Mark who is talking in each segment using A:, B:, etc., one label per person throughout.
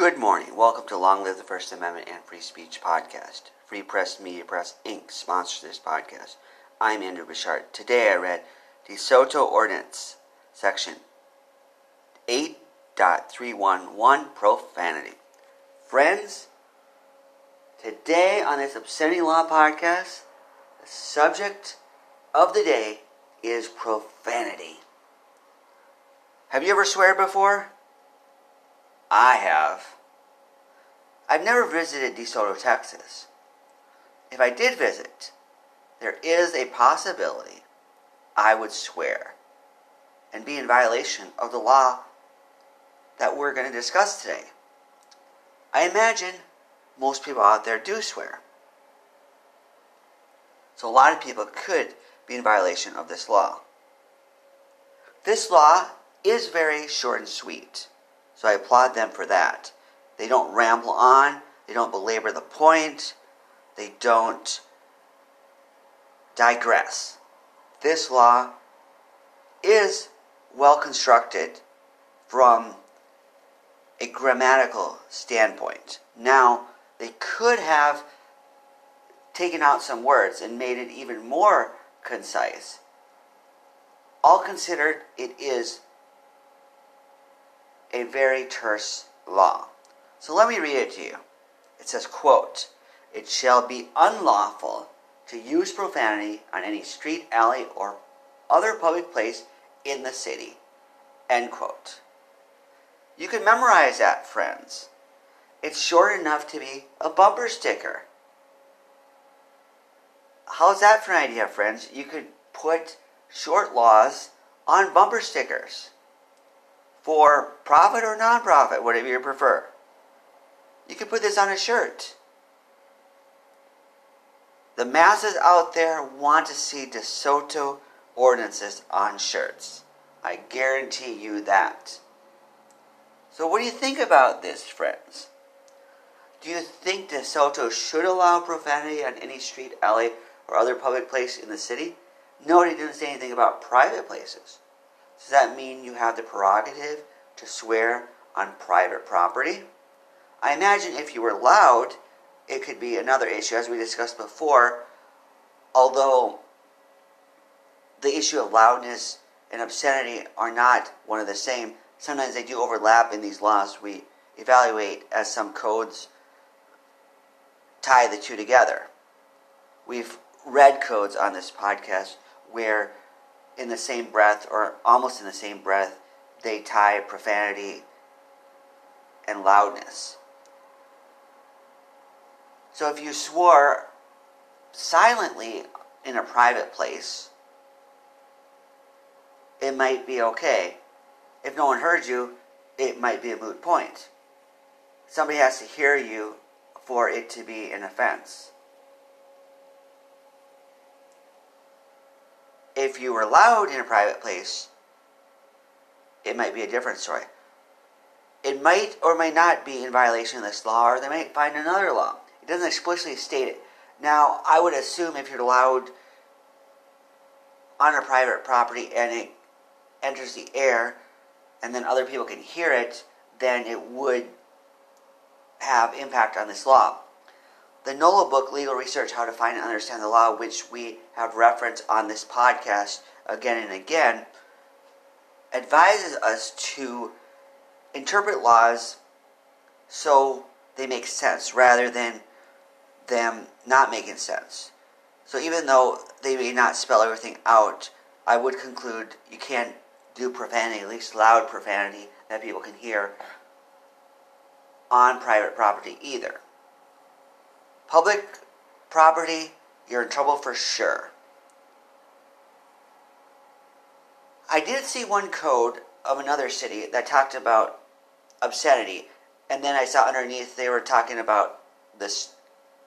A: Good morning. Welcome to Long Live the First Amendment and Free Speech podcast. Free Press Media Press Inc. sponsors this podcast. I'm Andrew Bouchard. Today I read the DeSoto Ordinance, Section 8.311 Profanity. Friends, today on this Obscenity Law podcast, the subject of the day is profanity. Have you ever swear before? I have. I've never visited DeSoto, Texas. If I did visit, there is a possibility I would swear and be in violation of the law that we're going to discuss today. I imagine most people out there do swear. So a lot of people could be in violation of this law. This law is very short and sweet. So I applaud them for that. They don't ramble on, they don't belabor the point, they don't digress. This law is well constructed from a grammatical standpoint. Now, they could have taken out some words and made it even more concise. All considered, it is a very terse law. So let me read it to you. It says, quote, It shall be unlawful to use profanity on any street, alley, or other public place in the city. End quote. You can memorize that, friends. It's short enough to be a bumper sticker. How's that for an idea, friends? You could put short laws on bumper stickers for profit or non-profit, whatever you prefer. You can put this on a shirt. The masses out there want to see DeSoto ordinances on shirts. I guarantee you that. So, what do you think about this, friends? Do you think DeSoto should allow profanity on any street, alley, or other public place in the city? No, he didn't say anything about private places. Does that mean you have the prerogative to swear on private property? I imagine if you were loud, it could be another issue, as we discussed before. Although the issue of loudness and obscenity are not one of the same, sometimes they do overlap in these laws. We evaluate as some codes tie the two together. We've read codes on this podcast where in the same breath, or almost in the same breath, they tie profanity and loudness. So if you swore silently in a private place, it might be okay. If no one heard you, it might be a moot point. Somebody has to hear you for it to be an offense. If you were loud in a private place, it might be a different story. It might or may not be in violation of this law, or they might find another law. It doesn't explicitly state it. Now, I would assume if you're allowed on a private property and it enters the air, and then other people can hear it, then it would have impact on this law. The Nolo book, Legal Research How to Find and Understand the Law, which we have referenced on this podcast again and again, advises us to interpret laws so they make sense rather than them not making sense. So even though they may not spell everything out, I would conclude you can't do profanity, at least loud profanity that people can hear, on private property either. Public property, you're in trouble for sure. I did see one code of another city that talked about obscenity, and then I saw underneath they were talking about the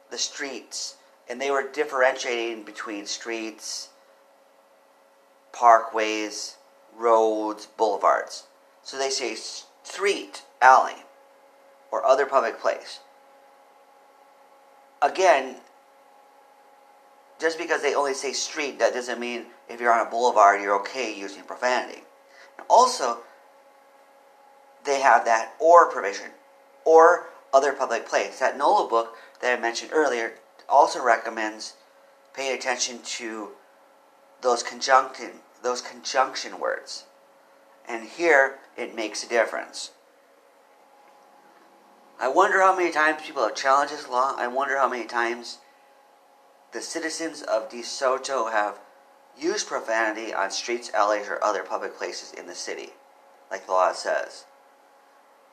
A: the streets, and they were differentiating between streets, parkways, roads, boulevards. So they say street, alley, or other public place again, just because they only say street, that doesn't mean if you're on a boulevard, you're okay using profanity. And also, they have that or provision. or other public place. That Nolo book that I mentioned earlier also recommends paying attention to those conjunction those conjunction words. And here it makes a difference. I wonder how many times people have challenged this law. I wonder how many times the citizens of DeSoto have used profanity on streets, alleys, or other public places in the city, like the law says.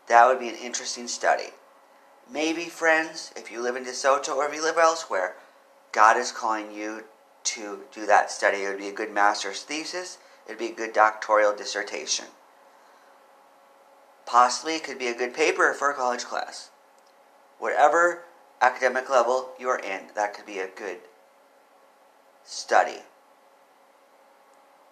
A: That would be an interesting study. Maybe, friends, if you live in DeSoto or if you live elsewhere, God is calling you to do that study. It would be a good master's thesis, it would be a good doctoral dissertation. Possibly could be a good paper for a college class. Whatever academic level you are in, that could be a good study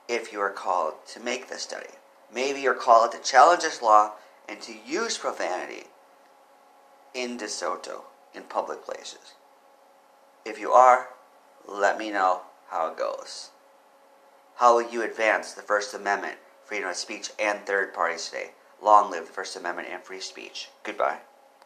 A: if you are called to make the study. Maybe you're called to challenge this law and to use profanity in DeSoto in public places. If you are, let me know how it goes. How will you advance the First Amendment, freedom of speech, and third parties today? Long live the First Amendment and free speech. Goodbye.